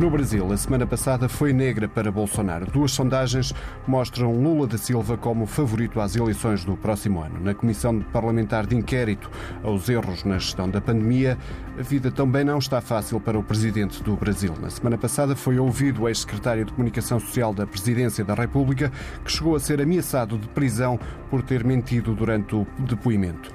No Brasil, a semana passada foi negra para Bolsonaro. Duas sondagens mostram Lula da Silva como favorito às eleições do próximo ano. Na Comissão Parlamentar de Inquérito aos erros na gestão da pandemia, a vida também não está fácil para o presidente do Brasil. Na semana passada foi ouvido o ex-secretário de Comunicação Social da Presidência da República, que chegou a ser ameaçado de prisão por ter mentido durante o depoimento.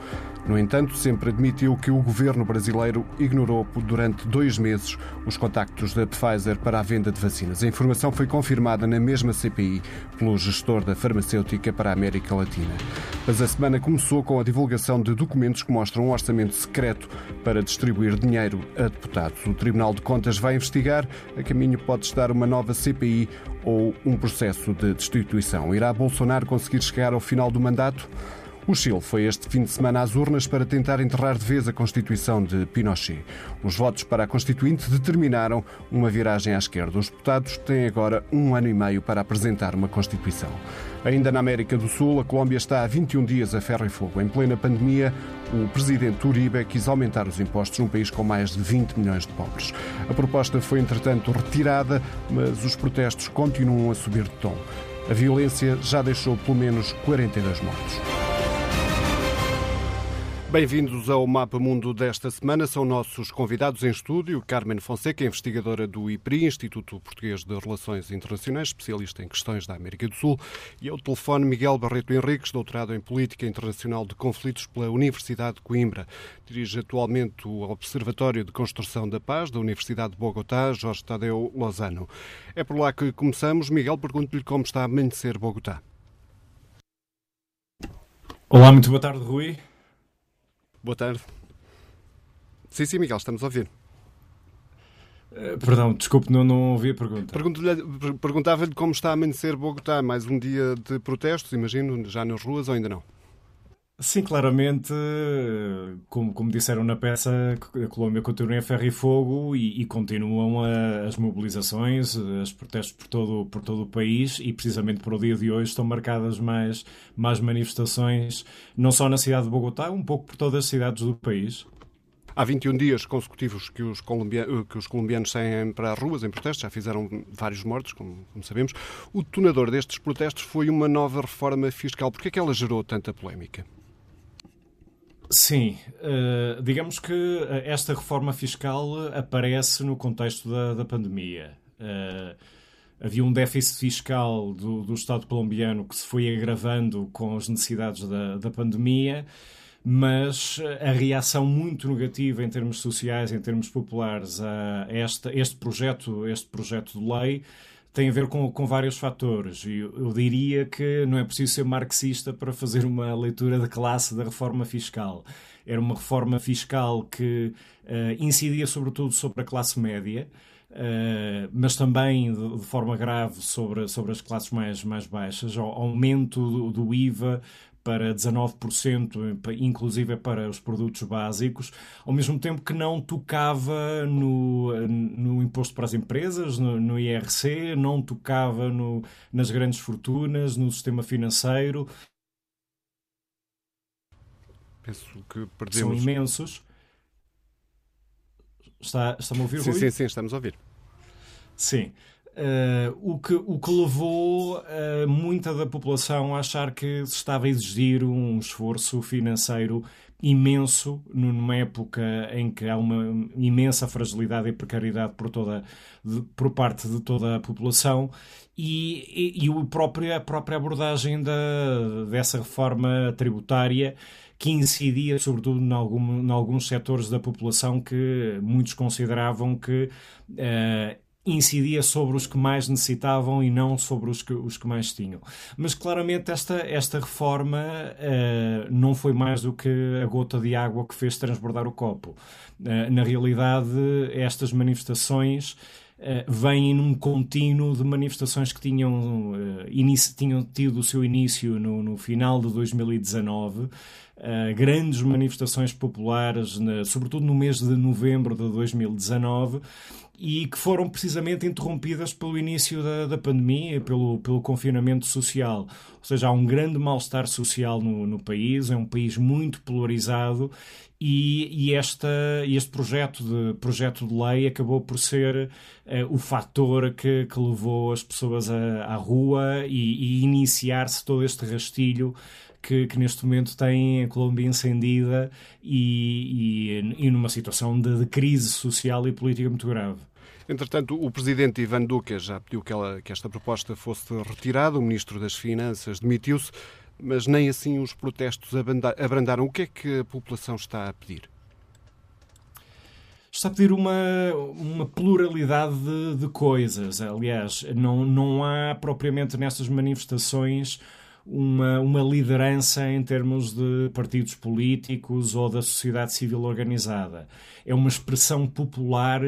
No entanto, sempre admitiu que o governo brasileiro ignorou durante dois meses os contactos da Pfizer para a venda de vacinas. A informação foi confirmada na mesma CPI pelo gestor da farmacêutica para a América Latina. Mas a semana começou com a divulgação de documentos que mostram um orçamento secreto para distribuir dinheiro a deputados. O Tribunal de Contas vai investigar. A caminho pode estar uma nova CPI ou um processo de destituição. Irá Bolsonaro conseguir chegar ao final do mandato? O Chile foi este fim de semana às urnas para tentar enterrar de vez a Constituição de Pinochet. Os votos para a Constituinte determinaram uma viragem à esquerda. Os deputados têm agora um ano e meio para apresentar uma Constituição. Ainda na América do Sul, a Colômbia está há 21 dias a ferro e fogo. Em plena pandemia, o presidente Uribe quis aumentar os impostos num país com mais de 20 milhões de pobres. A proposta foi, entretanto, retirada, mas os protestos continuam a subir de tom. A violência já deixou pelo menos 42 mortos. Bem-vindos ao Mapa Mundo desta semana. São nossos convidados em estúdio Carmen Fonseca, investigadora do IPRI, Instituto Português de Relações Internacionais, especialista em questões da América do Sul, e ao telefone Miguel Barreto Henriques, doutorado em Política Internacional de Conflitos pela Universidade de Coimbra. Dirige atualmente o Observatório de Construção da Paz da Universidade de Bogotá, Jorge Tadeu Lozano. É por lá que começamos. Miguel, pergunto-lhe como está a amanhecer Bogotá. Olá, muito boa tarde, Rui. Boa tarde. Sim, sim, Miguel, estamos a ouvir. Uh, perdão, desculpe, não, não ouvi a pergunta. Perguntava-lhe como está a amanhecer Bogotá. Mais um dia de protestos, imagino, já nas ruas ou ainda não? Sim, claramente, como, como disseram na peça, a Colômbia continua em ferro e fogo e, e continuam a, as mobilizações, os protestos por todo, por todo o país e precisamente para o dia de hoje estão marcadas mais, mais manifestações, não só na cidade de Bogotá, um pouco por todas as cidades do país. Há 21 dias consecutivos que os, colombianos, que os colombianos saem para as ruas em protestos, já fizeram vários mortos, como, como sabemos. O detonador destes protestos foi uma nova reforma fiscal. Por que é que ela gerou tanta polémica? Sim, uh, digamos que eh, esta reforma fiscal aparece no contexto da, da pandemia. Uh, havia um déficit fiscal do, do, Estado colombiano que se foi agravando com as necessidades da, da pandemia, mas a reação muito negativa em termos sociais, em termos populares a este, este projeto, este projeto de lei tem a ver com, com vários fatores. Eu, eu diria que não é preciso ser marxista para fazer uma leitura de classe da reforma fiscal. Era uma reforma fiscal que uh, incidia sobretudo sobre a classe média, Uh, mas também de, de, forma grave sobre, sobre as classes mais, mais baixas, o aumento do, do IVA para 19%, inclusive para os produtos básicos, ao mesmo tempo que não tocava no, no imposto para as empresas, no, no IRC, não tocava no, nas grandes fortunas, no sistema financeiro. Penso que perdemos. São imensos. Está, está-me a ouvir, sim, Rui? Sim, sim, estamos a ouvir. Sim. Uh, o, que, o que levou uh, muita da população a achar que se estava a exigir um esforço financeiro imenso numa época em que há uma imensa fragilidade e precariedade por, toda, de, por parte de toda a população. E, e, e a, própria, a própria abordagem da, dessa reforma tributária que incidia sobretudo em, algum, em alguns setores da população que muitos consideravam que uh, incidia sobre os que mais necessitavam e não sobre os que, os que mais tinham. Mas claramente esta, esta reforma uh, não foi mais do que a gota de água que fez transbordar o copo. Uh, na realidade, estas manifestações Uh, vêm num contínuo de manifestações que tinham, uh, tinham tido o seu início no, no final de 2019, uh, grandes manifestações populares, na, sobretudo no mês de novembro de 2019, e que foram precisamente interrompidas pelo início da, da pandemia, pelo, pelo confinamento social. Ou seja, há um grande mal-estar social no, no país, é um país muito polarizado e, e esta, este projeto de, projeto de lei acabou por ser uh, o fator que, que levou as pessoas à, à rua e, e iniciar-se todo este rastilho que, que, neste momento tem a Colômbia incendida e, e, e numa situação de, de, crise social e política muito grave. Entretanto, o presidente Ivan Duque já pediu que, ela, que esta proposta fosse retirada, o ministro das Finanças demitiu-se, mas nem assim os protestos abrandaram. O que é que a população está a pedir? está a pedir uma, uma pluralidade de, de, coisas. Aliás, não, não há propriamente nestas manifestações uma, uma liderança em termos de partidos políticos ou da sociedade civil organizada. É uma expressão popular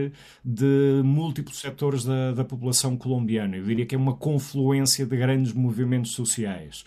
de múltiplos setores da, da população colombiana. Eu diria que é uma confluência de grandes movimentos sociais.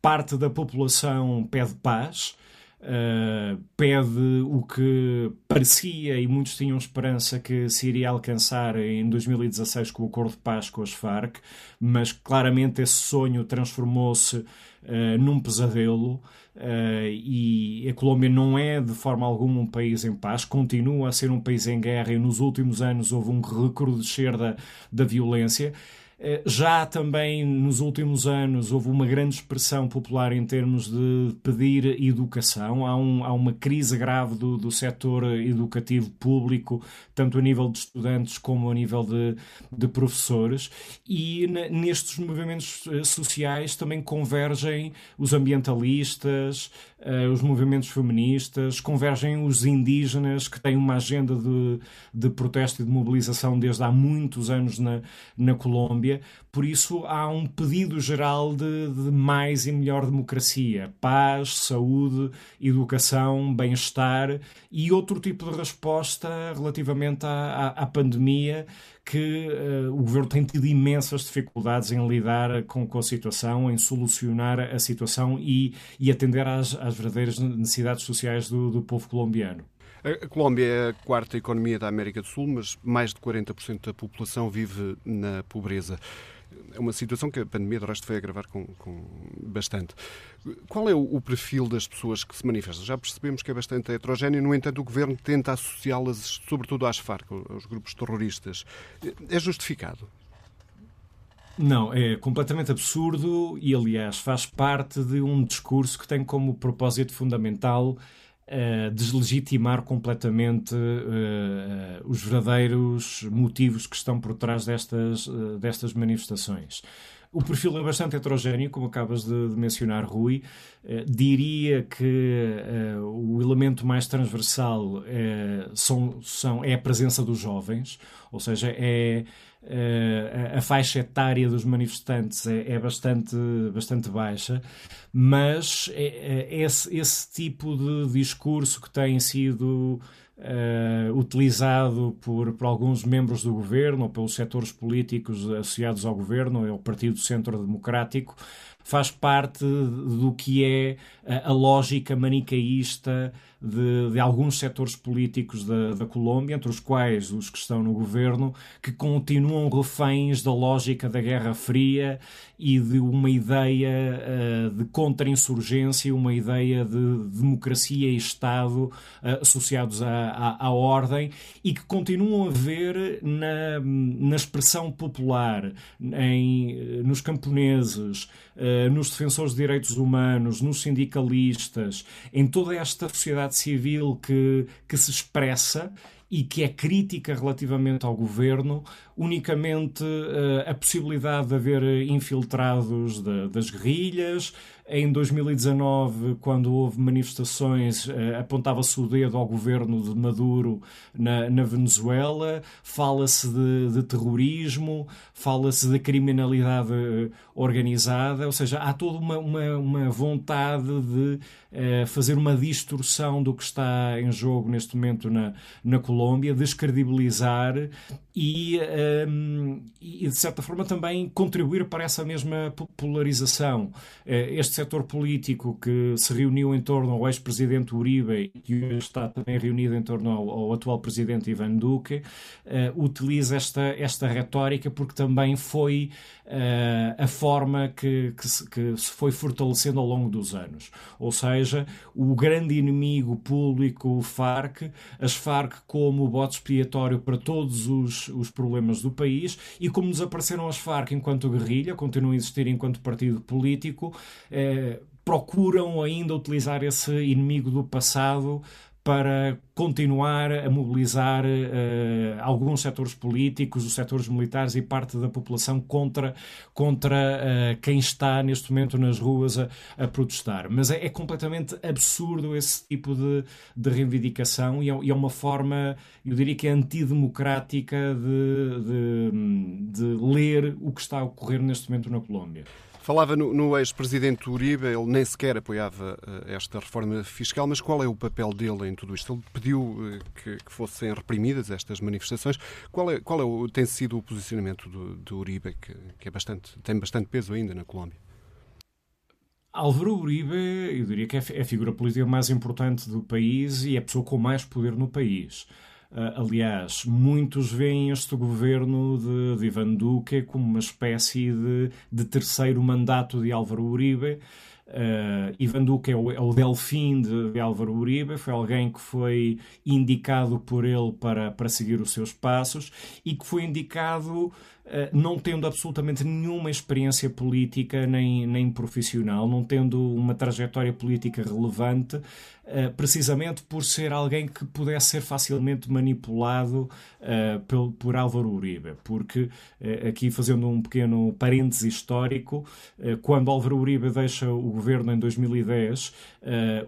Parte da população pede paz, Uh, pede o que parecia e muitos tinham esperança que se iria alcançar em 2016 com o acordo de paz com as Farc, mas claramente esse sonho transformou-se uh, num pesadelo. Uh, e a Colômbia não é de forma alguma um país em paz, continua a ser um país em guerra e nos últimos anos houve um recrudescer da, da violência. Eh, já também nos últimos anos houve uma grande expressão popular em termos de pedir educação. Há, um, há uma crise grave do, do setor educativo público, tanto a nível de estudantes como a nível de, de professores. E nestes movimentos eh, sociais também convergem os ambientalistas, uh, os movimentos feministas, convergem os indígenas que têm uma agenda de, de protesto e de mobilização desde há muitos anos na, na Colômbia. Por isso há um pedido geral de, de mais e melhor democracia, paz, saúde, educação, bem-estar e outro tipo de resposta relativamente à, à, à pandemia que uh, o governo tem tido imensas dificuldades em lidar com, com a situação, em solucionar a situação e, e atender às, às verdadeiras necessidades sociais do, do povo colombiano. A Colômbia é a quarta economia da América do Sul, mas mais de 40% da população vive na pobreza. É uma situação que a pandemia, de resto, foi agravar com, com bastante. Qual é o, o, perfil das pessoas que se manifestam? Já percebemos que é bastante heterogéneo, no entanto, o governo tenta associá-las, sobretudo às Farc, aos grupos terroristas. É justificado? Não, é completamente absurdo e, aliás, faz parte de um discurso que tem como propósito fundamental uh, deslegitimar completamente uh, os verdadeiros motivos que estão por trás destas, uh, destas manifestações. O perfil é bastante heterogéneo, como acabas de, de mencionar, Rui. diria que o elemento mais transversal são, são, é a presença dos jovens, ou seja, é Uh, a, faixa etária dos manifestantes é, é bastante, bastante baixa, mas é, é esse, esse, tipo de discurso que tem sido uh, utilizado por, por, alguns membros do governo ou pelos setores políticos associados ao governo, é o Partido Centro Democrático, faz parte do que é a, lógica manicaísta de, de alguns setores políticos da, da, Colômbia, entre os quais os que estão no governo, que continuam reféns da lógica da Guerra Fria e de uma ideia uh, de contra-insurgência, uma ideia de democracia e Estado uh, associados à, à, à, ordem e que continuam a ver na, na expressão popular, em, nos camponeses, uh, nos defensores de direitos humanos, nos sindicalistas, em toda esta sociedade sociedade civil que, que se expressa e que é crítica relativamente ao governo, unicamente uh, a possibilidade de haver infiltrados de, das guerrilhas, em 2019, quando houve manifestações, eh, apontava-se o dedo ao governo de Maduro na, na Venezuela, fala-se de, de, terrorismo, fala-se de criminalidade eh, organizada, ou seja, há toda uma, uma, uma vontade de uh, fazer uma distorção do que está em jogo neste momento na, na Colômbia, descredibilizar e e, de certa forma, também contribuir para essa mesma polarização. Uh, este setor político que se reuniu em torno ao ex-presidente Uribe e hoje está também reunido em torno ao, ao atual presidente Ivan Duque, uh, utiliza esta, esta retórica porque também foi uh, a forma que, que se, que, se, foi fortalecendo ao longo dos anos. Ou seja, o grande inimigo público, o FARC, as FARC como bote expiatório para todos os, os problemas do país e como desapareceram as FARC enquanto guerrilha, continuam a existir enquanto partido político, eh, procuram ainda utilizar esse inimigo do passado para continuar a mobilizar uh, alguns setores políticos, os setores militares e parte da população contra, contra uh, quem está neste momento nas ruas a, a protestar. Mas é, é, completamente absurdo esse tipo de, de reivindicação e é, e é, uma forma, eu diria que é antidemocrática de, de, de ler o que está a ocorrer neste momento na Colômbia. Falava no, no ex-presidente Uribe, ele nem sequer apoiava uh, esta reforma fiscal, mas qual é o papel dele em tudo isto? Ele pediu uh, que, que, fossem reprimidas estas manifestações. Qual, é, qual é o, tem sido o posicionamento do, do Uribe, que, que é bastante, tem bastante peso ainda na Colômbia? Álvaro Uribe, eu diria que é, é a figura política mais importante do país e é a pessoa com mais poder no país. Uh, aliás, muitos veem este governo de, de Ivan Duque como uma espécie de, de terceiro mandato de Álvaro Uribe. Uh, Ivan Duque é o, é o delfim de, de, Álvaro Uribe, foi alguém que foi indicado por ele para, para seguir os seus passos e que foi indicado eh, não tendo absolutamente nenhuma experiência política nem, nem profissional, não tendo uma trajetória política relevante, eh, precisamente por ser alguém que pudesse ser facilmente manipulado uh, por, por Álvaro Uribe. Porque, aqui fazendo um pequeno parêntese histórico, quando Álvaro Uribe deixa o governo em 2010,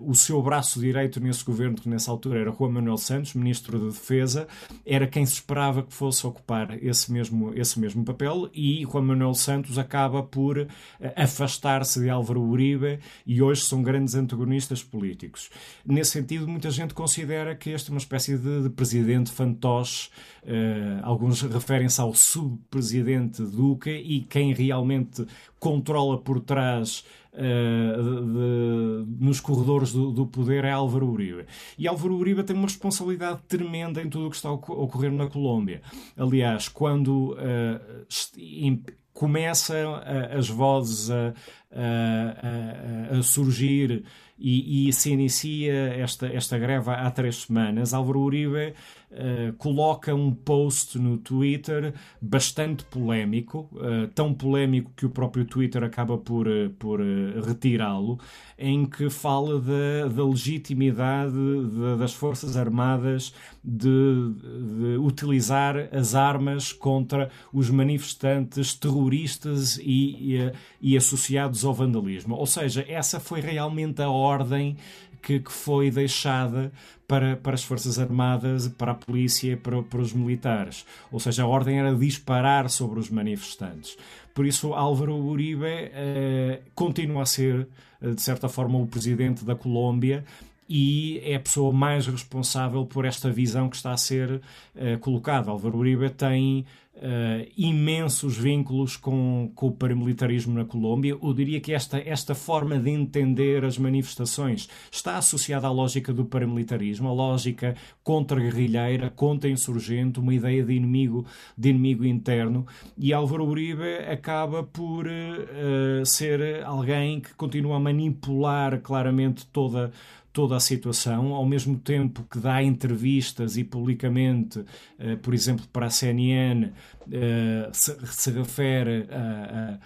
o seu braço direito nesse governo, que nessa altura era Juan Manuel Santos, ministro da de Defesa, era quem se esperava que fosse ocupar esse mesmo, esse mesmo papel e Juan Manuel Santos acaba por eh, afastar-se de Álvaro Uribe e hoje são grandes antagonistas políticos. Nesse sentido, muita gente considera que este é uma espécie de, de presidente fantoche. Uh, alguns referem-se ao subpresidente Duque e quem realmente controla por trás Uh, de, nos corredores do, do, poder é Álvaro Uribe. E Álvaro Uribe tem uma responsabilidade tremenda em tudo o que está a ocorrer na Colômbia. Aliás, quando uh, começam as vozes a, a, a surgir e, e, se inicia esta, esta greve há três semanas, Álvaro Uribe uh, coloca um post no Twitter bastante polémico, uh, tão polémico que o próprio Twitter acaba por, uh, por retirá-lo, em que fala da, da legitimidade de, das Forças Armadas de, de, utilizar as armas contra os manifestantes terroristas e, e, e associados ao vandalismo. Ou seja, essa foi realmente a ordem que, que foi deixada para, para as Forças Armadas, para a polícia, para, para os militares. Ou seja, a ordem era disparar sobre os manifestantes. Por isso, Álvaro Uribe eh, continua a ser, eh, de certa forma, o presidente da Colômbia e é a pessoa mais responsável por esta visão que está a ser uh, colocada. Álvaro Uribe tem uh, imensos vínculos com, com o paramilitarismo na Colômbia. Eu diria que esta, esta forma de entender as manifestações está associada à lógica do paramilitarismo, a lógica contra-guerrilheira, contra-insurgente, uma ideia de inimigo, de inimigo interno. E Álvaro Uribe acaba por uh, ser alguém que continua a manipular claramente toda toda a situação, ao mesmo tempo que dá entrevistas e publicamente, uh, por exemplo, para a CNN, eh, se, se, refere a, a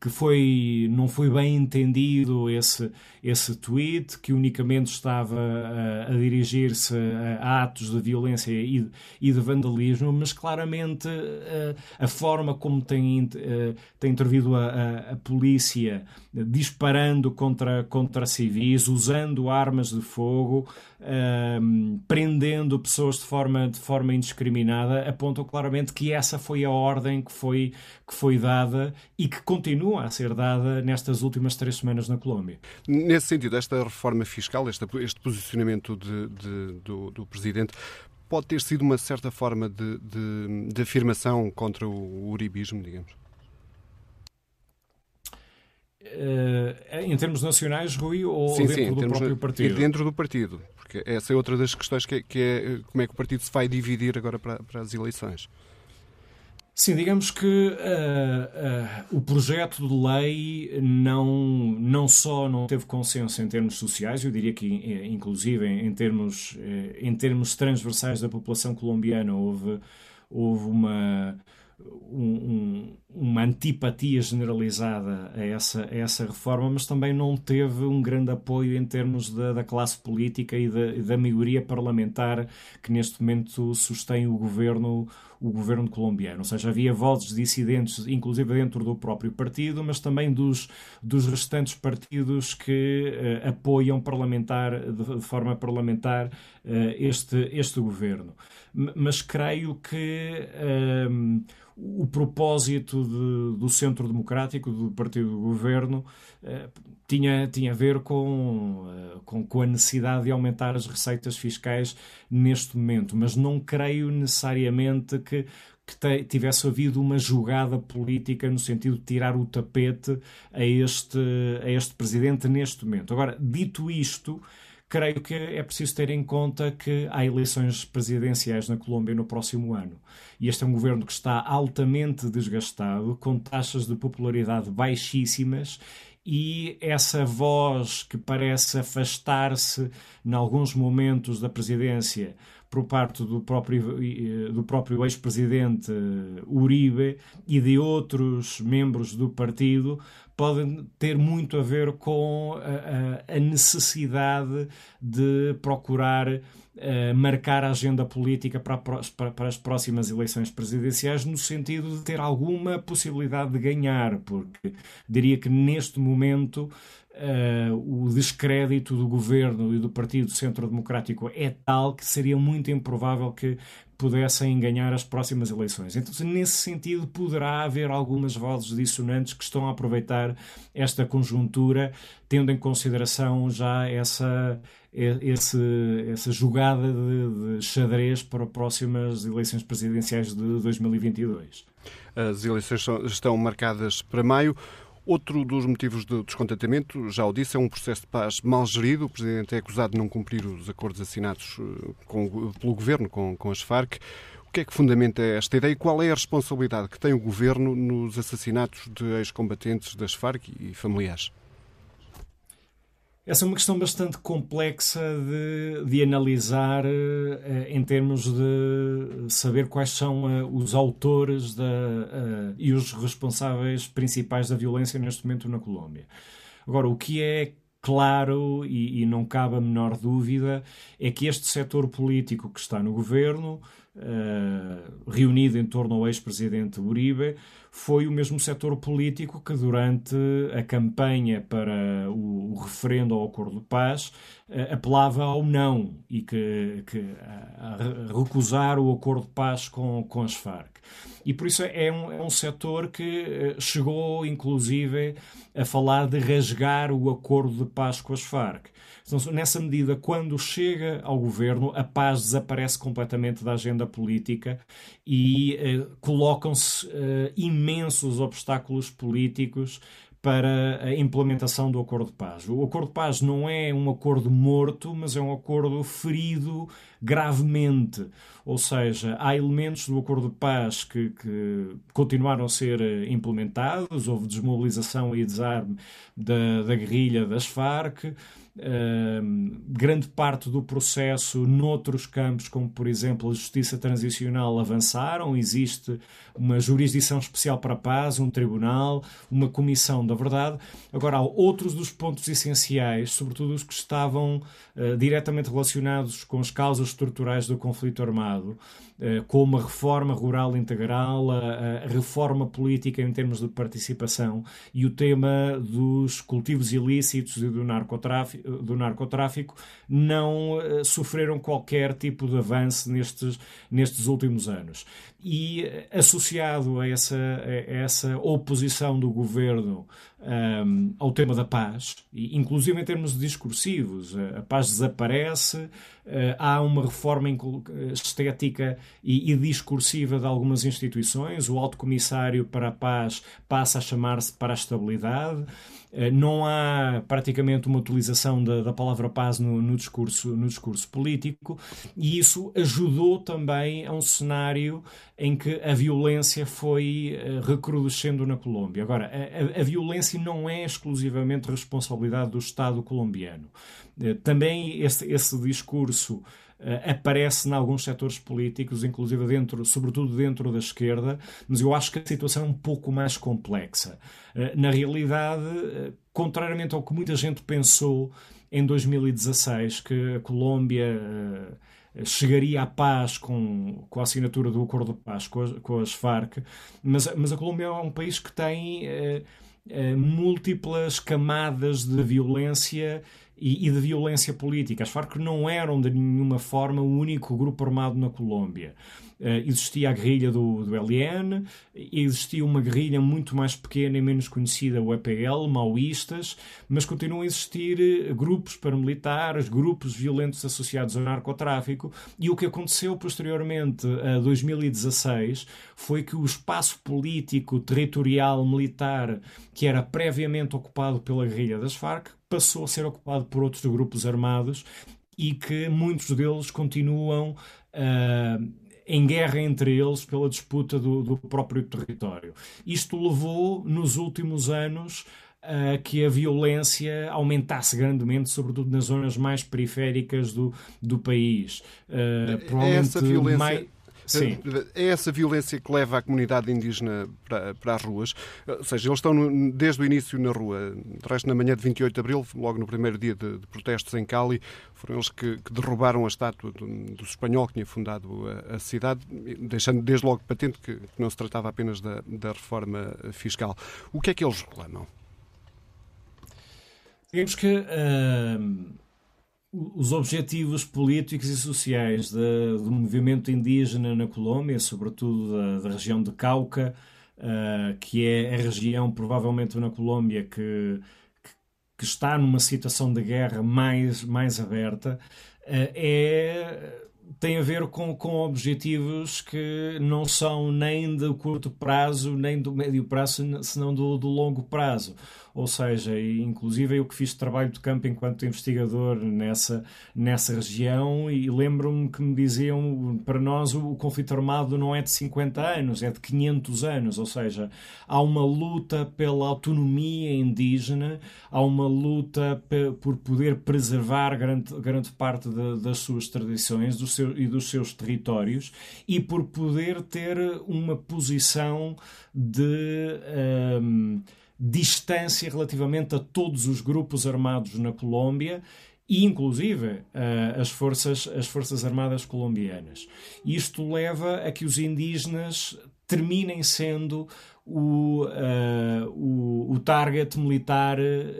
que foi, não foi bem entendido esse, esse tweet, que unicamente estava a, a dirigir-se a, atos de violência e, e de vandalismo, mas claramente a, a forma como tem, tem intervido a, a, polícia disparando contra, contra civis, usando armas de fogo, um, prendendo pessoas de forma, de forma indiscriminada, apontam claramente que essa foi a ordem que foi, que foi dada e que continua a ser dada nestas últimas três semanas na Colômbia. Nesse sentido, esta reforma fiscal, este, este posicionamento de, de, do, do Presidente, pode ter sido uma certa forma de, de, de afirmação contra o uribismo, digamos? Uh, em termos nacionais, Rui, ou sim, dentro sim, do próprio partido? Dentro do partido, porque essa é outra das questões que é, que é como é que o partido se vai dividir agora para, para as eleições. Sim, digamos que uh, uh, o projeto de lei não, não só não teve consenso em termos sociais, eu diria que inclusive em termos, em termos transversais da população colombiana houve, houve uma um, uma antipatia generalizada a essa, a essa reforma, mas também não teve um grande apoio em termos da, da classe política e da, da maioria parlamentar que neste momento sustém o governo, o governo colombiano. Ou seja, havia vozes dissidentes, inclusive dentro do próprio partido, mas também dos, dos restantes partidos que uh, apoiam parlamentar, de, forma parlamentar uh, este, este governo. M mas creio que. Uh, o propósito de, do Centro Democrático, do Partido do Governo, eh, tinha, tinha a ver com, eh, com, com, a necessidade de aumentar as receitas fiscais neste momento, mas não creio necessariamente que, que tivesse havido uma jogada política no sentido de tirar o tapete a este, a este presidente neste momento. Agora, dito isto, creio que é preciso ter em conta que há eleições presidenciais na Colômbia no próximo ano. E este é um governo que está altamente desgastado, com taxas de popularidade baixíssimas e essa voz que parece afastar-se em alguns momentos da presidência por parte do próprio, do próprio ex-presidente Uribe e de outros membros do partido podem ter muito a ver com a, a necessidade de procurar Uh, marcar a agenda política para, para, as próximas eleições presidenciais, no sentido de ter alguma possibilidade de ganhar, porque diria que neste momento uh, o descrédito do governo e do Partido Centro Democrático é tal que seria muito improvável que pudessem ganhar as próximas eleições. Então, nesse sentido, poderá haver algumas vozes dissonantes que estão a aproveitar esta conjuntura, tendo em consideração já essa, esse, essa jogada de, de xadrez para as próximas eleições presidenciais de 2022. As eleições estão marcadas para maio. Outro dos motivos do descontentamento, já o disse, é um processo de paz mal gerido. O Presidente é acusado de não cumprir os acordos assinados eh, com, pelo Governo com, com as Farc. O que é que fundamenta esta ideia e qual é a responsabilidade que tem o Governo nos assassinatos de ex-combatentes das Farc e familiares? Essa é uma questão bastante complexa de, de analisar uh, em termos de saber quais são uh, os autores da, uh, e os responsáveis principais da violência neste momento na Colômbia. Agora, o que é claro e, e não cabe a menor dúvida é que este setor político que está no governo, reunido em torno ao ex-presidente Uribe, foi o mesmo setor político que, durante a campanha para o, o referendo ao acordo de paz, uh, apelava ao não e que, que a, a recusar o acordo de paz com, com as Farc. E por isso é um, é um setor que eh, chegou, inclusive, a falar de rasgar o acordo de paz com as Farc. Então, nessa medida, quando chega ao governo, a paz desaparece completamente da agenda política e eh, colocam-se eh, imensos obstáculos políticos para a implementação do acordo de paz. O acordo de paz não é um acordo morto, mas é um acordo ferido gravemente. Ou seja, há elementos do acordo de paz que, que continuaram a ser eh, implementados, houve desmobilização e desarme da, da guerrilha das Farc. Uh, grande parte do processo noutros campos, como por exemplo a justiça transicional, avançaram. Existe uma jurisdição especial para a paz, um tribunal, uma comissão da verdade. Agora, há outros dos pontos essenciais, sobretudo os que estavam uh, diretamente relacionados com as causas estruturais do conflito armado, como a reforma rural integral, a, a reforma política em termos de participação e o tema dos cultivos ilícitos e do narcotráfico do narcotráfico não uh, sofreram qualquer tipo de avanço nestes, nestes últimos anos. E associado a essa, a essa oposição do governo um, ao tema da paz, inclusive em termos discursivos. A paz desaparece, uh, há uma reforma estética e, e, discursiva de algumas instituições, o Alto Comissário para a Paz passa a chamar-se para a Estabilidade. Uh, não há praticamente uma utilização da, da palavra paz no, no, discurso, no discurso político, e isso ajudou também a um cenário em que a violência foi uh, recrudescendo na Colômbia. Agora, a, a, violência não é exclusivamente responsabilidade do Estado colombiano. Eh, também esse, esse discurso aparece em alguns setores políticos, inclusive dentro, sobretudo dentro da esquerda, mas eu acho que a situação é um pouco mais complexa. Uh, na realidade, uh, contrariamente ao que muita gente pensou em 2016, que a Colômbia chegaria à paz com, com a assinatura do acordo de paz com com as Farc, mas, mas a Colômbia é um país que tem eh, múltiplas camadas de violência e, e, de violência política. As Farc não eram de nenhuma forma o único grupo armado na Colômbia. Uh, existia a guerrilha do, do LN, existia uma guerrilha muito mais pequena e menos conhecida, o EPL, maoístas, mas continuam a existir eh, grupos paramilitares, grupos violentos associados ao narcotráfico, e o que aconteceu posteriormente a 2016 foi que o espaço político, territorial, militar, que era previamente ocupado pela guerrilha das Farc, passou a ser ocupado por outros grupos armados e que muitos deles continuam uh, em guerra entre eles pela disputa do, do próprio território. Isto levou, nos últimos anos, a que a violência aumentasse grandemente, sobretudo nas zonas mais periféricas do, do país. Uh, Essa violência... Mais Sim. É essa violência que leva a comunidade indígena para, para as ruas. Ou seja, eles estão no, desde o início na rua. De resto, na manhã de 28 de abril, logo no primeiro dia de, de protestos em Cali, foram eles que, que derrubaram a estátua do, do, espanhol que tinha fundado a, a cidade, deixando desde logo patente que, que não se tratava apenas da, da reforma fiscal. O que é que eles reclamam? Digamos que. Uh os objetivos políticos e sociais de, do movimento indígena na Colômbia, sobretudo da, da região de Cauca, uh, que é a região provavelmente na Colômbia que, que, que, está numa situação de guerra mais, mais aberta, uh, é tem a ver com, com objetivos que não são nem de curto prazo, nem do médio prazo, senão do, do longo prazo ou seja, inclusive eu que fiz trabalho de campo enquanto investigador nessa, nessa região e lembro-me que me diziam, para nós o, conflito armado não é de 50 anos, é de 500 anos, ou seja, há uma luta pela autonomia indígena, há uma luta por poder preservar grande, grande parte de, das suas tradições do seu, e dos seus territórios e por poder ter uma posição de. Um, distância relativamente a todos os grupos armados na Colômbia e inclusive as, forças, as Forças Armadas colombianas. Isto leva a que os indígenas terminem sendo o, uh, o, o, target militar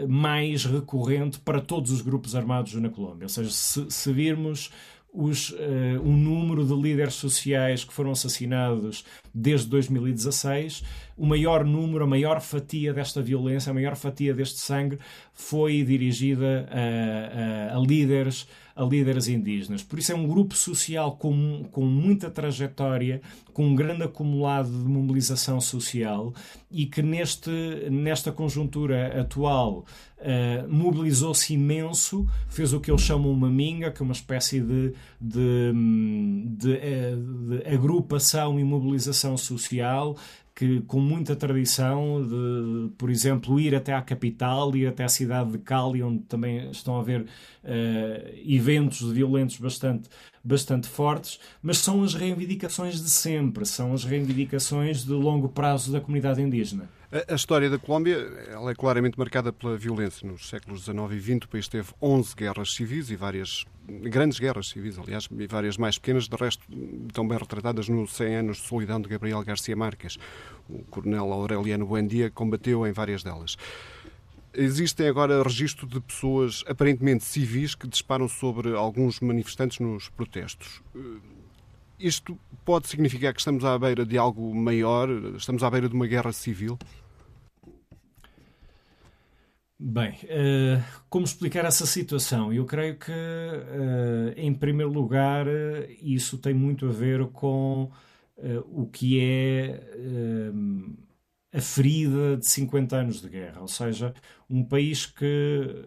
mais recorrente para todos os grupos armados na Colômbia. Ou seja, se, se virmos os, uh, o número de líderes sociais que foram assassinados desde 2016, o maior número, a maior fatia desta violência, a maior fatia deste sangue foi dirigida a, a, a líderes a líderes indígenas. Por isso é um grupo social com, com muita trajetória, com um grande acumulado de mobilização social e que neste, nesta conjuntura atual uh, mobilizou-se imenso, fez o que eles chamam uma minga, que é uma espécie de, de, de, eh, de agrupação e mobilização social, que com muita tradição de, por exemplo, ir até à capital, ir até à cidade de Cali, onde também estão a haver uh, eventos violentos bastante, bastante fortes, mas são as reivindicações de sempre, são as reivindicações de longo prazo da comunidade indígena. A, história da Colômbia ela é claramente marcada pela violência. Nos séculos XIX e XX o país teve 11 guerras civis e várias grandes guerras civis, aliás, e várias mais pequenas, de resto tão bem retratadas nos 100 anos de solidão de Gabriel Garcia Marques. O coronel Aureliano Buendia combateu em várias delas. Existem agora registro de pessoas aparentemente civis que disparam sobre alguns manifestantes nos protestos. Isto pode significar que estamos à beira de algo maior? Estamos à beira de uma guerra civil? Bem, uh, como explicar essa situação? Eu creio que, uh, em primeiro lugar, uh, isso tem muito a ver com o que é a ferida de 50 anos de guerra. Ou seja, um país que,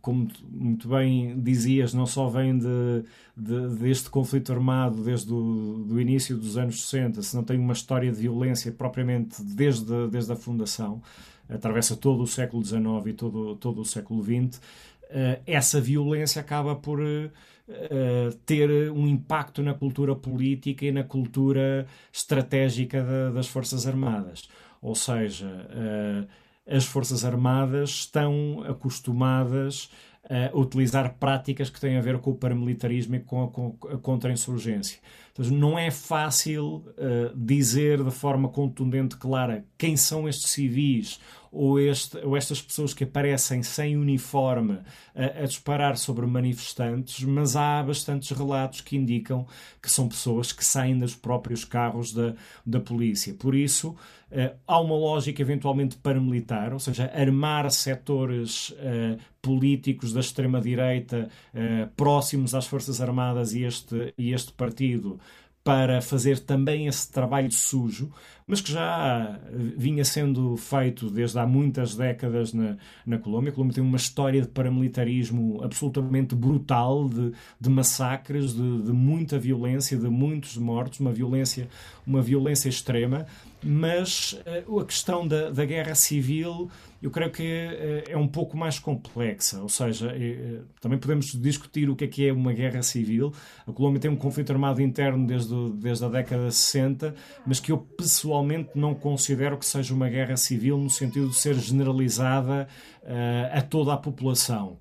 como muito bem dizias, não só vem de, de, deste conflito armado desde o do início dos anos 60, se não tem uma história de violência propriamente desde, desde a fundação, atravessa todo o século XIX e todo, todo o século XX, eh, essa violência acaba por uh, ter um impacto na cultura política e na cultura estratégica da, das Forças Armadas. Ou seja, as Forças Armadas estão acostumadas a utilizar práticas que têm a ver com o paramilitarismo e com a, com a contra-insurgência. Então, não é fácil uh, dizer de forma contundente, clara, quem são estes civis ou, este, ou estas pessoas que aparecem sem uniforme a, a, disparar sobre manifestantes, mas há bastantes relatos que indicam que são pessoas que saem dos próprios carros da, da polícia. Por isso, uh, há uma lógica eventualmente paramilitar, ou seja, armar setores uh, políticos da extrema-direita uh, próximos às Forças Armadas e este, e este partido para fazer também esse trabalho sujo, mas que já vinha sendo feito desde há muitas décadas na, na Colômbia. A Colômbia tem uma história de paramilitarismo absolutamente brutal, de, de massacres, de, de, muita violência, de muitos mortos, uma violência, uma violência extrema. Mas uh, a questão da, da guerra civil eu creio que é, é um pouco mais complexa, ou seja, é, também podemos discutir o que é que é uma guerra civil. A Colômbia tem um conflito armado interno desde, desde a década de 60, mas que eu pessoalmente não considero que seja uma guerra civil no sentido de ser generalizada a toda a população.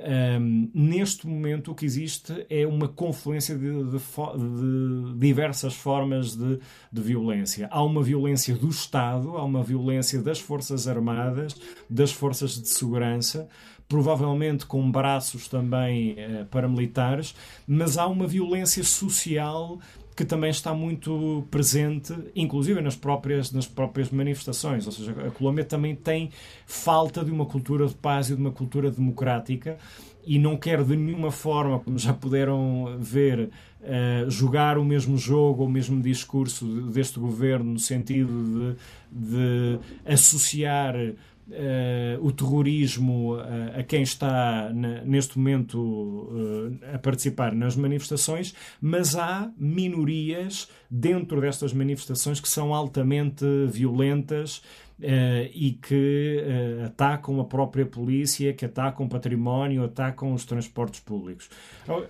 Um, neste momento, o que existe é uma confluência de, de, de diversas formas de, de, violência. Há uma violência do Estado, há uma violência das Forças Armadas, das Forças de Segurança, provavelmente com braços também uh, paramilitares, mas há uma violência social que também está muito presente, inclusive nas próprias, nas próprias manifestações. Ou seja, a Colômbia também tem falta de uma cultura de paz e de uma cultura democrática e não quer de nenhuma forma, como já puderam ver, uh, jogar o mesmo jogo, o mesmo discurso deste governo, no sentido de, de associar Uh, o terrorismo uh, a quem está na, neste momento uh, a participar nas manifestações, mas há minorias dentro destas manifestações que são altamente violentas e que atacam a própria polícia, que atacam o património, atacam os transportes públicos.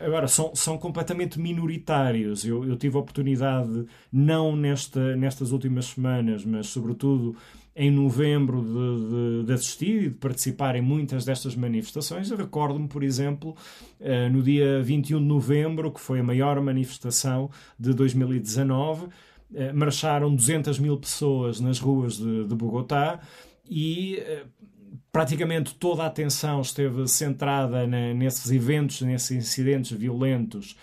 Agora, são, são completamente minoritários. Eu, eu tive a oportunidade, não nesta, nestas últimas semanas, mas sobretudo em novembro de, de, de, assistir e de participar em muitas destas manifestações. Recordo-me, por exemplo, uh, no dia 21 de novembro, que foi a maior manifestação de 2019, uh, eh, marcharam 200 mil pessoas nas ruas de, de Bogotá e uh, praticamente toda a atenção esteve centrada nesses eventos, nesses incidentes violentos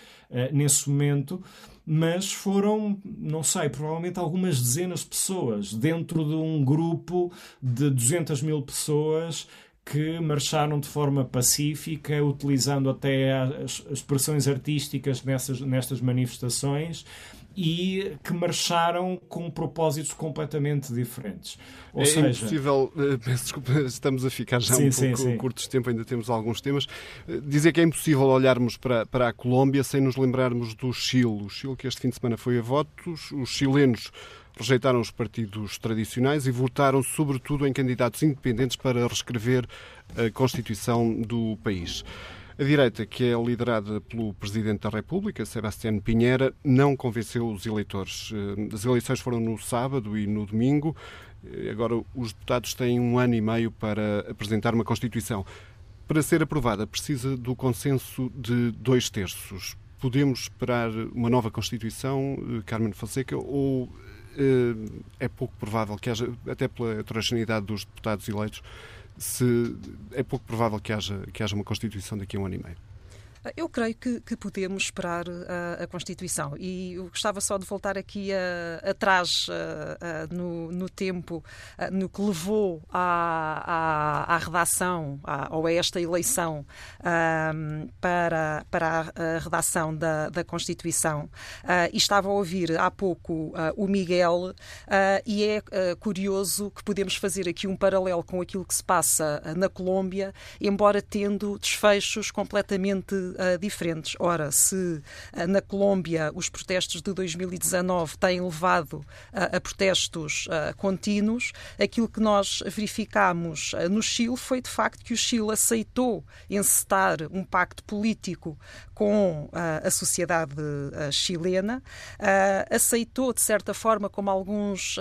nesse momento mas foram, não sei, provavelmente algumas dezenas de pessoas dentro de um grupo de 200 mil pessoas que marcharam de forma pacífica, utilizando até as expressões artísticas nessas, nestas manifestações e que marcharam com propósitos completamente diferentes. Ou é seja... impossível, eh, peço desculpa, estamos a ficar já sim, um pouco sim. curtos de tempo, ainda temos alguns temas. Eh, dizer que é impossível olharmos para, para a Colômbia sem nos lembrarmos do Chile. O Chile que este fim de semana foi a votos, os chilenos rejeitaram os partidos tradicionais e votaram sobretudo em candidatos independentes para reescrever a Constituição do país. A direita, que é liderada pelo Presidente da República, Sebastião Pinheira, não convenceu os eleitores. Eh, as eleições foram no sábado e no domingo. Eh, agora, os deputados têm um ano e meio para apresentar uma Constituição. Para ser aprovada, precisa do consenso de dois terços. Podemos esperar uma nova Constituição, eh, Carmen Fonseca, ou é pouco provável que haja, até pela heterogeneidade dos deputados eleitos, se é pouco provável que haja, que haja uma Constituição daqui a um ano e meio. Eu creio que, que podemos esperar a, a, Constituição e eu gostava só de voltar aqui a, atrás a, no, no, tempo, no que levou à, à, à redação ou a esta eleição para, para a, redação da, da Constituição. E estava a ouvir há pouco o Miguel e é curioso que podemos fazer aqui um paralelo com aquilo que se passa na Colômbia, embora tendo desfechos completamente uh, diferentes. Ora, se uh, na Colômbia os protestos de 2019 têm levado uh, a protestos contínuos, aquilo que nós verificamos no Chile foi de facto que o Chile aceitou encetar um pacto político com a sociedade chilena, aceitou de certa forma, como alguns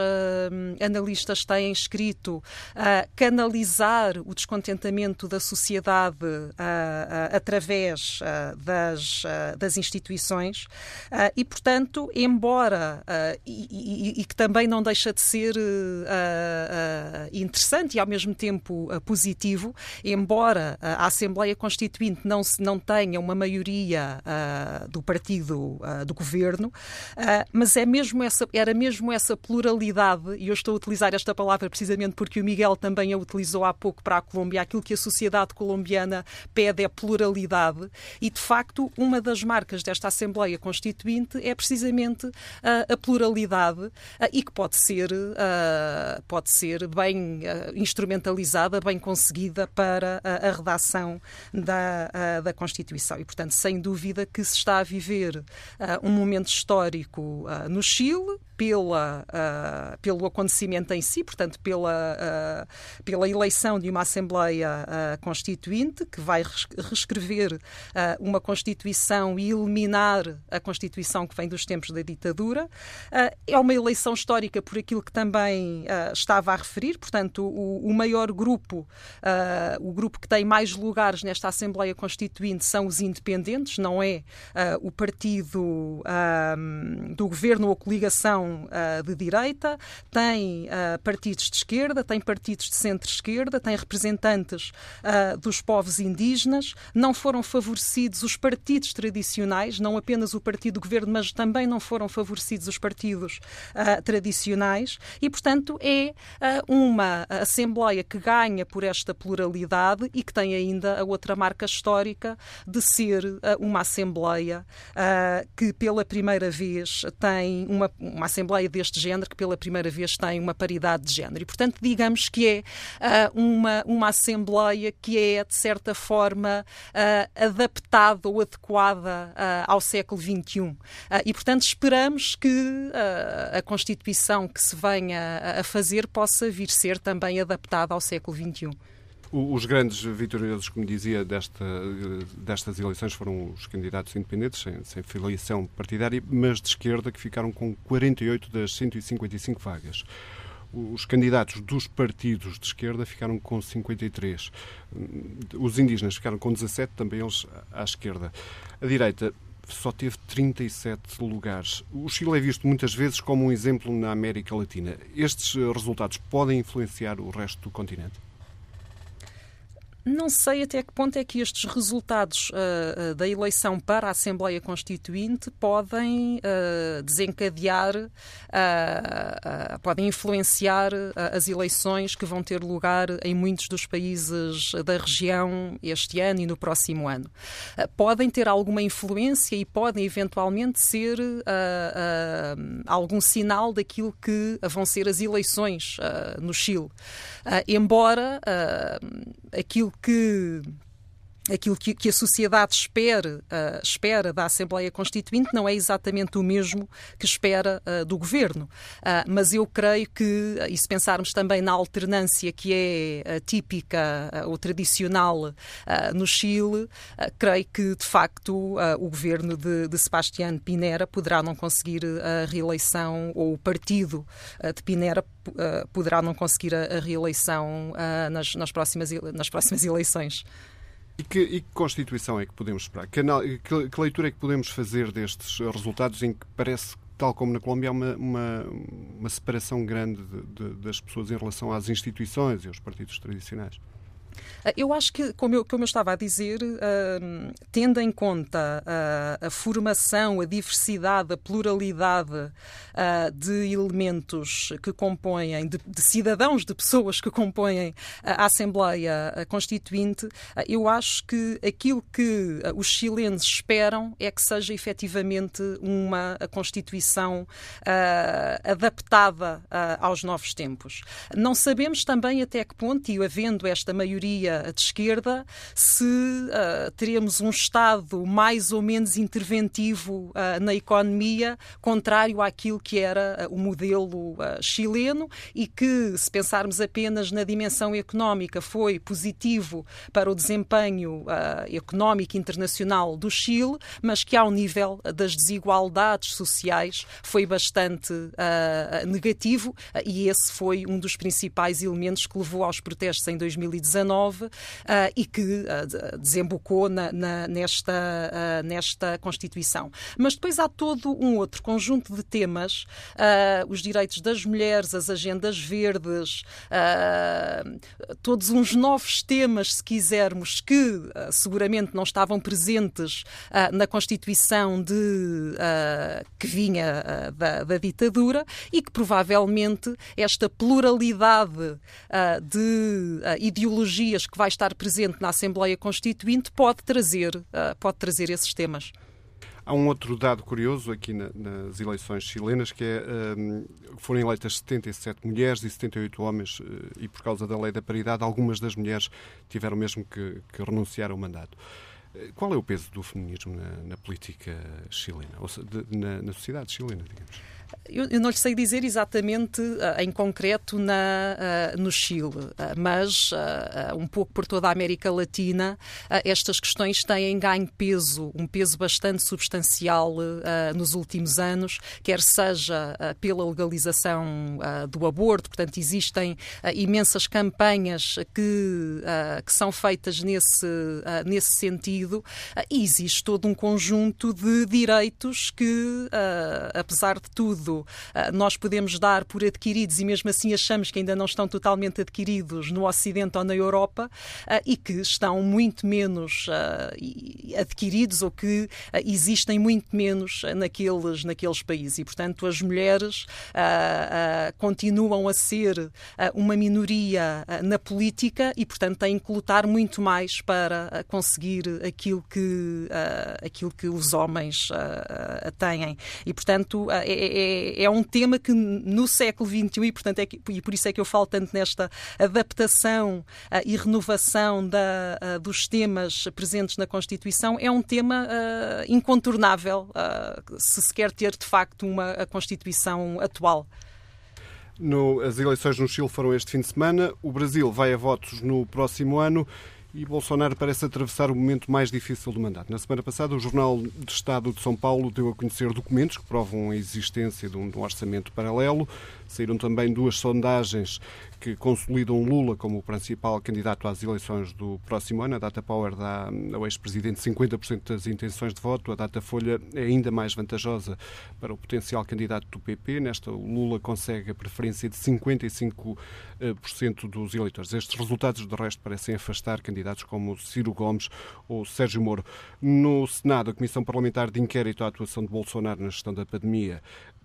analistas têm escrito, canalizar o descontentamento da sociedade através das, das instituições. E, portanto, embora, e, e, e, que também não deixa de ser interessante e ao mesmo tempo positivo, embora a Assembleia Constituinte não, não tenha uma maioria do partido do governo, mas é mesmo essa, era mesmo essa pluralidade, e eu estou a utilizar esta palavra precisamente porque o Miguel também a utilizou há pouco para a Colômbia, aquilo que a sociedade colombiana pede é pluralidade, e de facto, uma das marcas desta Assembleia Constituinte é precisamente a pluralidade e que pode ser, pode ser bem instrumentalizada, bem conseguida para a redação da, da Constituição. E, portanto, sem dúvida que se está a viver um momento histórico no Chile, pela, uh, pelo acontecimento em si, portanto, pela, uh, pela eleição de uma Assembleia uh, Constituinte que vai reescrever uma Constituição e eliminar a Constituição que vem dos tempos da ditadura. é uma eleição histórica por aquilo que também estava a referir, portanto, o, maior grupo, o grupo que tem mais lugares nesta Assembleia Constituinte são os independentes, não é o partido do governo ou coligação de direita, tem partidos de esquerda, tem partidos de centro-esquerda, tem representantes dos povos indígenas, não foram favorecidos os partidos tradicionais, não apenas o partido do governo, mas também não foram favorecidos os partidos tradicionais e, portanto, é uma Assembleia que ganha por esta pluralidade e que tem ainda a outra marca histórica de ser uma Assembleia que pela primeira vez tem uma, uma Assembleia deste género que pela primeira vez tem uma paridade de género. E, portanto, digamos que é uh, uma, uma Assembleia que é, de certa forma, uh, adaptada ou adequada uh, ao século XXI. e, portanto, esperamos que a Constituição que se venha a fazer possa vir ser também adaptada ao século XXI. Os grandes vitoriosos, como dizia, desta, destas eleições foram os candidatos independentes, sem, sem, filiação partidária, mas de esquerda, que ficaram com 48 das 155 vagas. Os candidatos dos partidos de esquerda ficaram com 53. Os indígenas ficaram com 17, também eles à esquerda. A direita só teve 37 lugares. O Chile é visto muitas vezes como um exemplo na América Latina. Estes resultados podem influenciar o resto do continente? Não sei até que ponto é que estes resultados uh, uh, da eleição para a Assembleia Constituinte podem uh, desencadear, podem influenciar as eleições que vão ter lugar em muitos dos países da região este ano e no próximo ano. podem ter alguma influência e podem eventualmente ser algum sinal daquilo que vão ser as eleições no Chile. embora aquilo que aquilo que, que, a sociedade espera, uh, espera da Assembleia Constituinte não é exatamente o mesmo que espera uh, do governo. Uh, mas eu creio que, e se pensarmos também na alternância que é típica ou tradicional no Chile, creio que, de facto, o governo de, de Sebastián Pinera poderá não conseguir a reeleição, ou o partido de Pinera poderá não conseguir a, a reeleição nas, nas, próximas, nas próximas eleições. E que, e que, Constituição é que podemos esperar? Que, que, que, leitura é que podemos fazer destes resultados em que parece, tal como na Colômbia, há uma, uma, uma separação grande de, de, das pessoas em relação às instituições e aos partidos tradicionais? Ah, eu acho que, como eu, como eu estava a dizer, uh, tendo em conta uh, a formação, a diversidade, a pluralidade uh, de elementos que compõem, de, de, cidadãos, de pessoas que compõem a Assembleia Constituinte, eu acho que aquilo que os chilenos esperam é que seja efetivamente uma Constituição adaptada aos novos tempos. Não sabemos também até que ponto, e havendo esta maioria de esquerda, se uh, teremos um Estado mais ou menos interventivo uh, na economia, contrário àquilo que era uh, o modelo chileno e que, se pensarmos apenas na dimensão económica, foi positivo para o desempenho económico internacional do Chile, mas que ao nível das desigualdades sociais foi bastante negativo e esse foi um dos principais elementos que levou aos protestos em 2019 uh, e que uh, desembocou na, na, nesta, nesta Constituição. Mas depois há todo um outro conjunto de temas, os direitos das mulheres, as agendas verdes, todos uns novos temas, se quisermos, que seguramente não estavam presentes na Constituição de, que vinha da, da, ditadura e que provavelmente esta pluralidade de ideologias que vai estar presente na Assembleia Constituinte pode trazer, uh, pode trazer esses temas. Há um outro dado curioso aqui na, nas eleições chilenas, que é um, foram eleitas 77 mulheres e 78 homens, uh, e por causa da lei da paridade, algumas das mulheres tiveram mesmo que, que renunciar ao mandato. Qual é o peso do feminismo na, na política chilena, ou na, na sociedade chilena, digamos? Eu, eu, não lhe sei dizer exatamente uh, em concreto na, uh, no Chile, uh, mas um pouco por toda a América Latina, estas questões têm ganho peso, um peso bastante substancial nos últimos anos, quer seja pela legalização do aborto, portanto, existem imensas campanhas que, que são feitas nesse, nesse sentido, e existe todo um conjunto de direitos que, apesar de tudo, uh, nós podemos dar por adquiridos e mesmo assim achamos que ainda não estão totalmente adquiridos no Ocidente ou na Europa uh, e que estão muito menos uh, adquiridos ou que existem muito menos naqueles, naqueles países. E, portanto, as mulheres continuam a ser uma minoria na política e, portanto, têm que lutar muito mais para conseguir aquilo que, aquilo que os homens têm. E, portanto, é, é é, um tema que no século XXI, e, portanto, é que, e por isso é que eu falo tanto nesta adaptação uh, e renovação da, uh, dos temas presentes na Constituição, é um tema uh, incontornável se se quer ter, de facto, uma Constituição atual. No, as eleições no Chile foram este fim de semana. O Brasil vai a votos no próximo ano e Bolsonaro parece atravessar o momento mais difícil do mandato. Na semana passada, o Jornal de Estado de São Paulo deu a conhecer documentos que provam a existência de um, orçamento paralelo. Saíram também duas sondagens que consolidam Lula como o principal candidato às eleições do próximo ano. A Data Power dá ao ex-presidente 50% das intenções de voto. A Data Folha é ainda mais vantajosa para o potencial candidato do PP. Nesta, Lula consegue a preferência de 55% dos eleitores. Estes resultados, de resto, parecem afastar candidatos como Ciro Gomes ou Sérgio Moro. No Senado, a Comissão Parlamentar de Inquérito à atuação de Bolsonaro na gestão da pandemia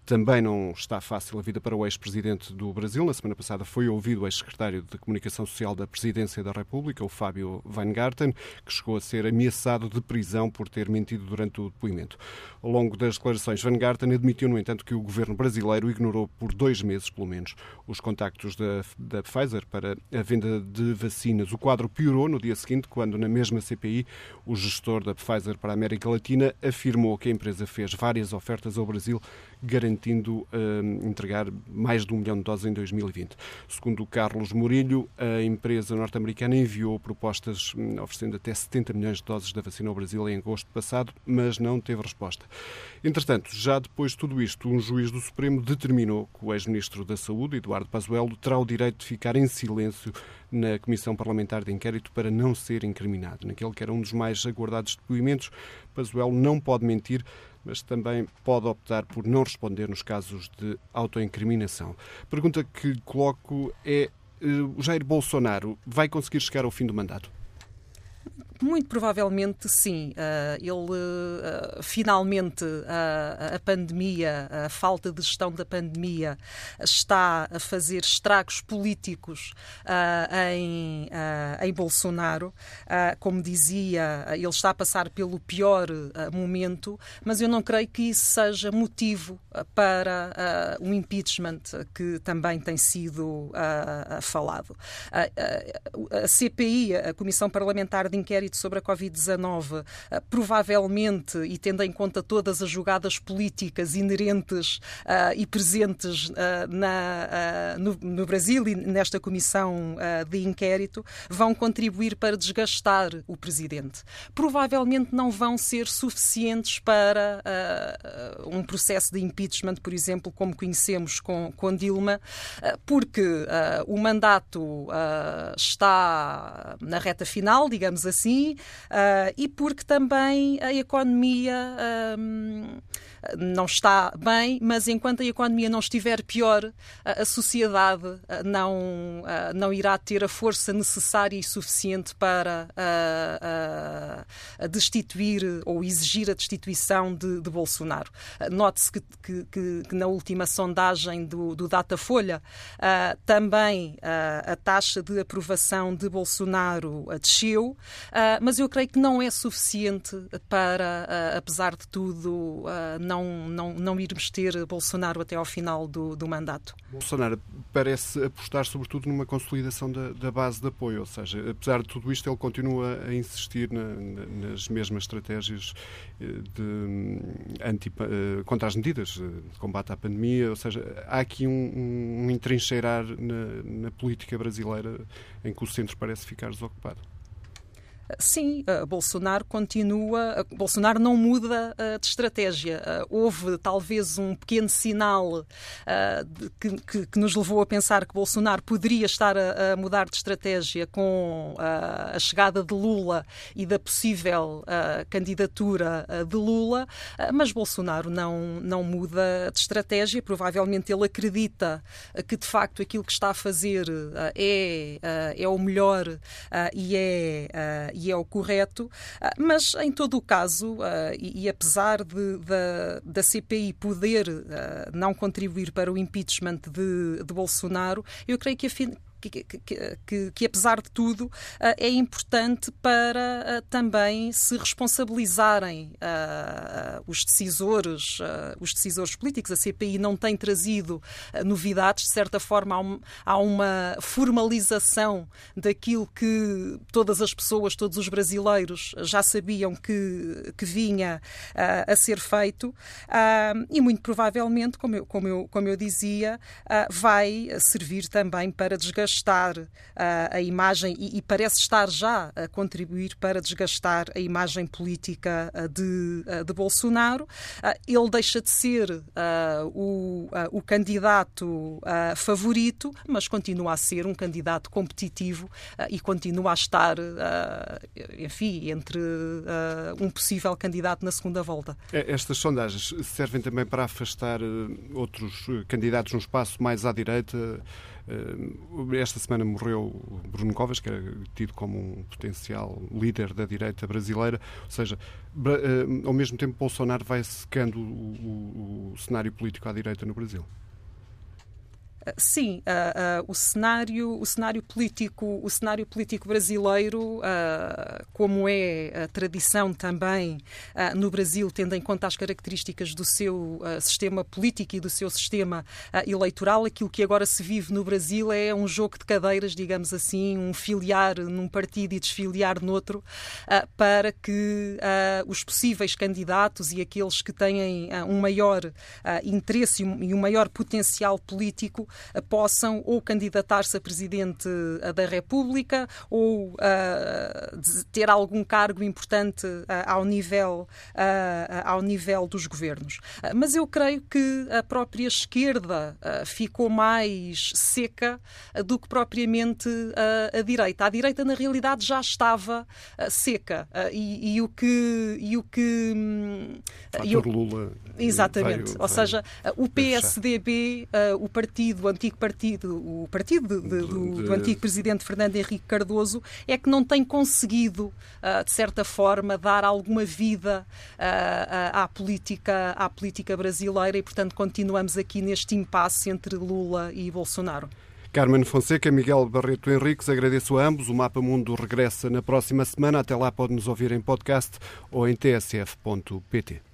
também não está fácil a vida para o ex-presidente do Brasil. Na semana passada foi ouvido o ex-secretário de Comunicação Social da Presidência da República, o Fábio Weingarten, que chegou a ser ameaçado de prisão por ter mentido durante o depoimento. Ao longo das declarações, Weingarten admitiu, no entanto, que o governo brasileiro ignorou por dois meses, pelo menos, os contactos da, da Pfizer para a venda de vacinas. O quadro piorou no dia seguinte, quando, na mesma CPI, o gestor da Pfizer para a América Latina afirmou que a empresa fez várias ofertas ao Brasil, garantindo uh, entregar mais de um milhão de doses em 2020. Segundo Carlos Murilho, a empresa norte-americana enviou propostas hum, oferecendo até 70 milhões de doses da vacina ao Brasil em agosto passado, mas não teve resposta. Entretanto, já depois de tudo isto, um juiz do Supremo determinou que o ex-ministro da Saúde, Eduardo Pazuello, terá o direito de ficar em silêncio na Comissão Parlamentar de Inquérito para não ser incriminado. Naquele que era um dos mais aguardados depoimentos, Pazuello não pode mentir, mas também pode optar por não responder nos casos de autoincriminação. Pergunta que coloco é o Jair Bolsonaro vai conseguir chegar ao fim do mandato? Muito provavelmente sim. Uh, ele uh, finalmente uh, a pandemia, a falta de gestão da pandemia está a fazer estragos políticos em, em Bolsonaro. como dizia, ele está a passar pelo pior momento, mas eu não creio que isso seja motivo para o impeachment que também tem sido falado. a CPI, a Comissão Parlamentar de Inquérito sobre a Covid-19, eh, provavelmente, e tendo em conta todas as jogadas políticas inerentes uh, e presentes uh, na, uh, no, no, Brasil e nesta comissão de inquérito, vão contribuir para desgastar o presidente. Provavelmente não vão ser suficientes para um processo de impeachment, por exemplo, como conhecemos com, com Dilma, porque o mandato está na reta final, digamos assim, uh, e porque também a economia. Um, não está bem, mas enquanto a economia não estiver pior, a sociedade não, não irá ter a força necessária e suficiente para destituir ou exigir a destituição de, de Bolsonaro. Note-se que, que, que, na última sondagem do, do Datafolha também a taxa de aprovação de Bolsonaro desceu, mas eu creio que não é suficiente para, apesar de tudo, não, não, não irmos ter Bolsonaro até ao final do, do mandato. Bolsonaro parece apostar sobretudo numa consolidação da, da, base de apoio, ou seja, apesar de tudo isto, ele continua a insistir na, nas mesmas estratégias eh, de, hum, anti, eh, contra as medidas de combate à pandemia, ou seja, há aqui um, um entrincheirar na, na política brasileira em que o centro parece ficar desocupado. Sim, Bolsonaro continua, Bolsonaro não muda de estratégia. Houve talvez um pequeno sinal que, que, que nos levou a pensar que Bolsonaro poderia estar a, mudar de estratégia com a chegada de Lula e da possível candidatura de Lula, mas Bolsonaro não, não muda de estratégia. Provavelmente ele acredita que de facto aquilo que está a fazer é, é o melhor e é e é o correto, ah, mas em todo o caso, ah, e, apesar de, da, da CPI poder ah, não contribuir para o impeachment de, de Bolsonaro, eu creio que, que, que, que, que, apesar de tudo, uh, é importante para uh, também se responsabilizarem uh, os decisores, os decisores políticos. A CPI não tem trazido novidades, de certa forma há, um, há, uma formalização daquilo que todas as pessoas, todos os brasileiros já sabiam que, que vinha a ser feito e muito provavelmente, como eu, como eu, como eu dizia, vai servir também para desgastar desgastar uh, a imagem e, e, parece estar já a contribuir para desgastar a imagem política uh, de, uh, de Bolsonaro. ele deixa de ser o, o candidato favorito, mas continua a ser um candidato competitivo e continua a estar, enfim, entre um possível candidato na segunda volta. É, estas sondagens servem também para afastar outros candidatos num espaço mais à direita eh, esta semana morreu Bruno Covas, que era tido como um potencial líder da direita brasileira. Ou seja, eh, ao mesmo tempo, Bolsonaro vai secando o, o, o cenário político à direita no Brasil. Sim, uh, uh, o cenário, o cenário político, o cenário político brasileiro, uh, como é a tradição também no Brasil, tendo em conta as características do seu sistema político e do seu sistema eleitoral, aquilo que agora se vive no Brasil é um jogo de cadeiras, digamos assim, um filiar num partido e desfiliar noutro, para que os possíveis candidatos e aqueles que têm um maior interesse e um maior potencial político possam ou candidatar-se a presidente eh, da República ou uh, ter algum cargo importante uh, ao, nível, uh, ao nível dos governos. mas eu creio que a própria esquerda ficou mais seca do que propriamente a direita. A direita, na realidade, já estava seca. E, e, o que. E o que e o, Lula. Exatamente. Veio, Ou veio seja, o PSDB, o partido partido, o antigo partido, o partido de, do, do, antigo presidente Fernando Henrique Cardoso, é que não tem conseguido, uh, de certa forma, dar alguma vida uh, à, política, à política brasileira e, portanto, continuamos aqui neste impasse entre Lula e Bolsonaro. Carmen Fonseca, Miguel Barreto Henriques, agradeço a ambos. O Mapa Mundo regressa na próxima semana. Até lá pode nos ouvir em podcast ou em tsf.pt.